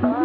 Oh.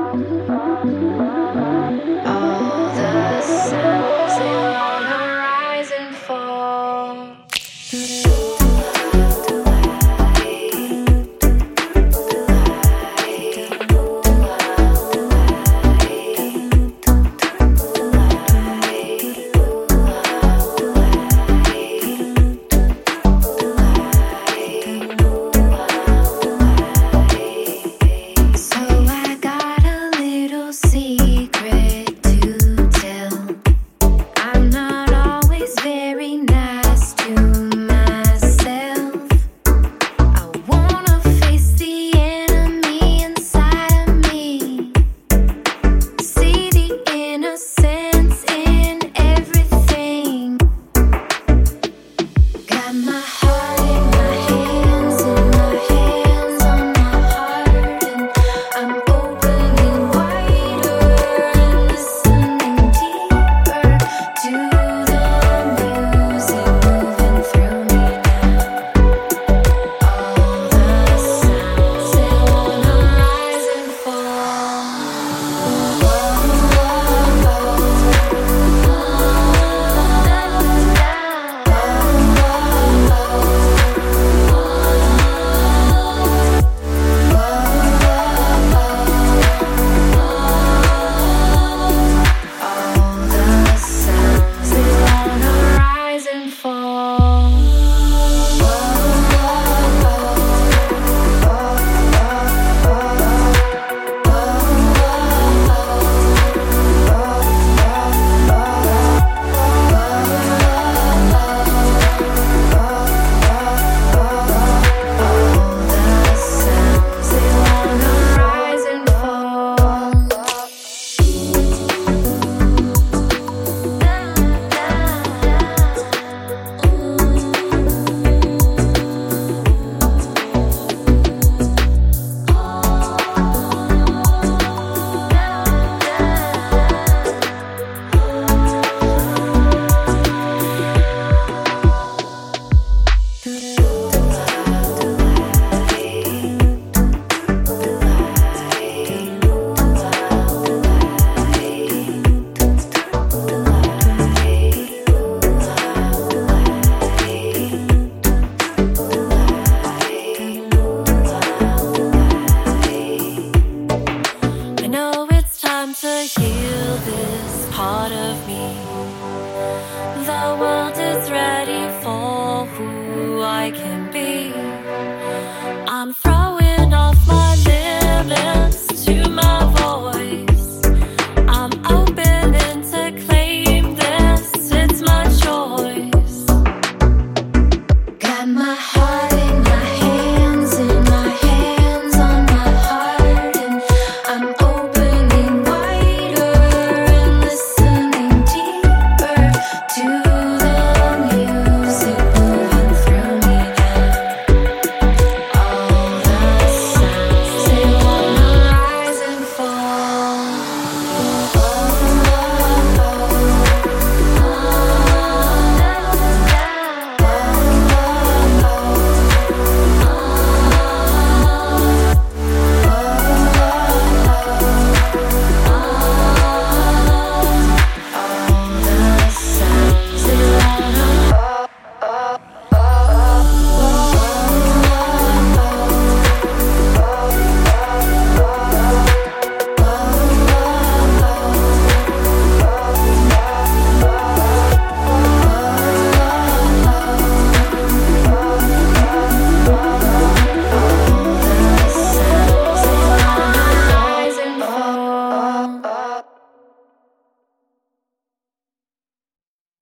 heal this part of me. The world is ready for who I can be.